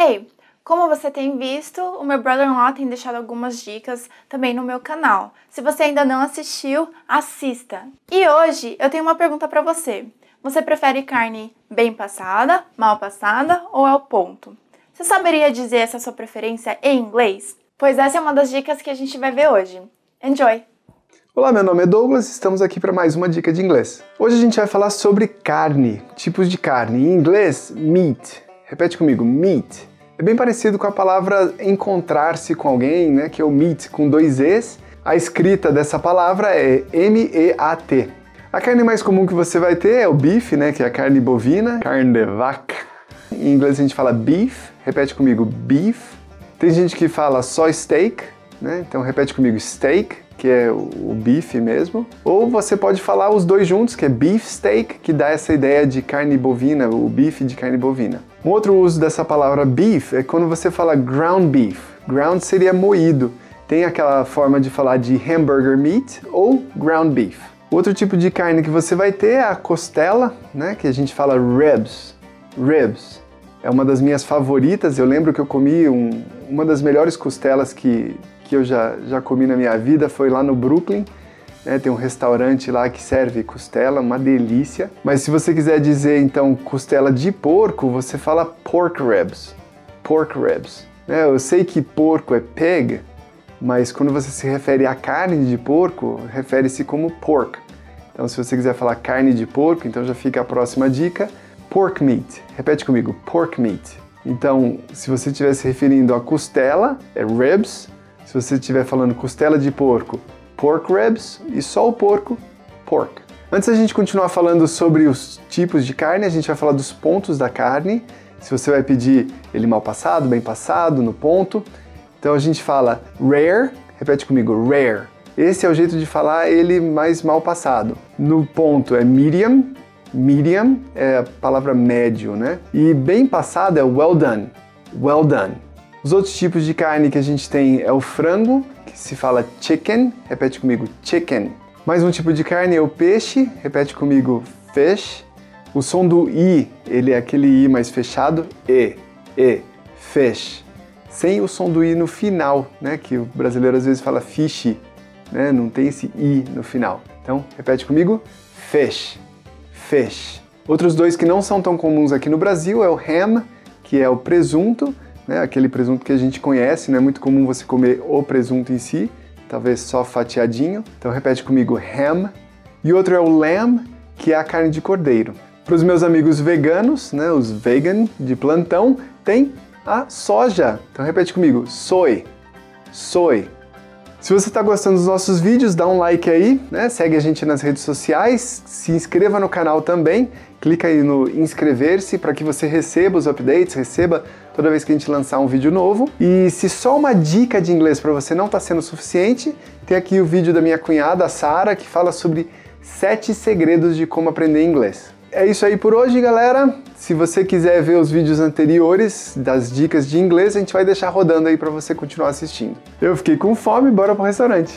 Hey, como você tem visto, o meu brother-in-law tem deixado algumas dicas também no meu canal. Se você ainda não assistiu, assista. E hoje eu tenho uma pergunta para você. Você prefere carne bem passada, mal passada ou ao ponto? Você saberia dizer essa sua preferência em inglês? Pois essa é uma das dicas que a gente vai ver hoje. Enjoy! Olá, meu nome é Douglas, estamos aqui para mais uma dica de inglês. Hoje a gente vai falar sobre carne, tipos de carne. Em inglês, meat. Repete comigo, meat. É bem parecido com a palavra encontrar-se com alguém, né, que é o meet com dois E's. A escrita dessa palavra é M-E-A-T. A carne mais comum que você vai ter é o beef, né, que é a carne bovina, carne de vaca. Em inglês a gente fala beef, repete comigo, beef. Tem gente que fala só steak, né, então repete comigo, steak, que é o beef mesmo. Ou você pode falar os dois juntos, que é beef steak, que dá essa ideia de carne bovina, o beef de carne bovina. Um outro uso dessa palavra beef é quando você fala ground beef. Ground seria moído. Tem aquela forma de falar de hamburger meat ou ground beef. Outro tipo de carne que você vai ter é a costela, né, que a gente fala ribs. Ribs. É uma das minhas favoritas. Eu lembro que eu comi um, uma das melhores costelas que, que eu já, já comi na minha vida foi lá no Brooklyn né? Tem um restaurante lá que serve costela, uma delícia. Mas se você quiser dizer então costela de porco, você fala pork ribs. Pork ribs. É, eu sei que porco é pig, mas quando você se refere à carne de porco, refere-se como pork. Então, se você quiser falar carne de porco, então já fica a próxima dica: pork meat. Repete comigo: pork meat. Então, se você estiver se referindo à costela, é ribs. Se você estiver falando costela de porco, pork ribs e só o porco, pork. Antes da gente continuar falando sobre os tipos de carne, a gente vai falar dos pontos da carne. Se você vai pedir ele mal passado, bem passado, no ponto. Então a gente fala rare, repete comigo, rare. Esse é o jeito de falar ele mais mal passado. No ponto é medium, medium é a palavra médio, né? E bem passado é well done, well done. Os outros tipos de carne que a gente tem é o frango, que se fala chicken, repete comigo, chicken. Mais um tipo de carne é o peixe, repete comigo, fish. O som do i, ele é aquele i mais fechado, e, e, fish. Sem o som do i no final, né, que o brasileiro às vezes fala fish, né, não tem esse i no final. Então, repete comigo, fish, fish. Outros dois que não são tão comuns aqui no Brasil é o ham, que é o presunto, né? aquele presunto que a gente conhece, não é muito comum você comer o presunto em si, talvez só fatiadinho. Então repete comigo, ham. E outro é o lamb, que é a carne de cordeiro. Para os meus amigos veganos, né, os vegan de plantão, tem a soja. Então repete comigo, soy, soy. Se você está gostando dos nossos vídeos, dá um like aí, né? segue a gente nas redes sociais, se inscreva no canal também, clica aí no inscrever-se para que você receba os updates, receba toda vez que a gente lançar um vídeo novo. E se só uma dica de inglês para você não está sendo suficiente, tem aqui o vídeo da minha cunhada, a Sara, que fala sobre 7 segredos de como aprender inglês. É isso aí por hoje, galera. Se você quiser ver os vídeos anteriores das dicas de inglês, a gente vai deixar rodando aí para você continuar assistindo. Eu fiquei com fome, bora pro restaurante.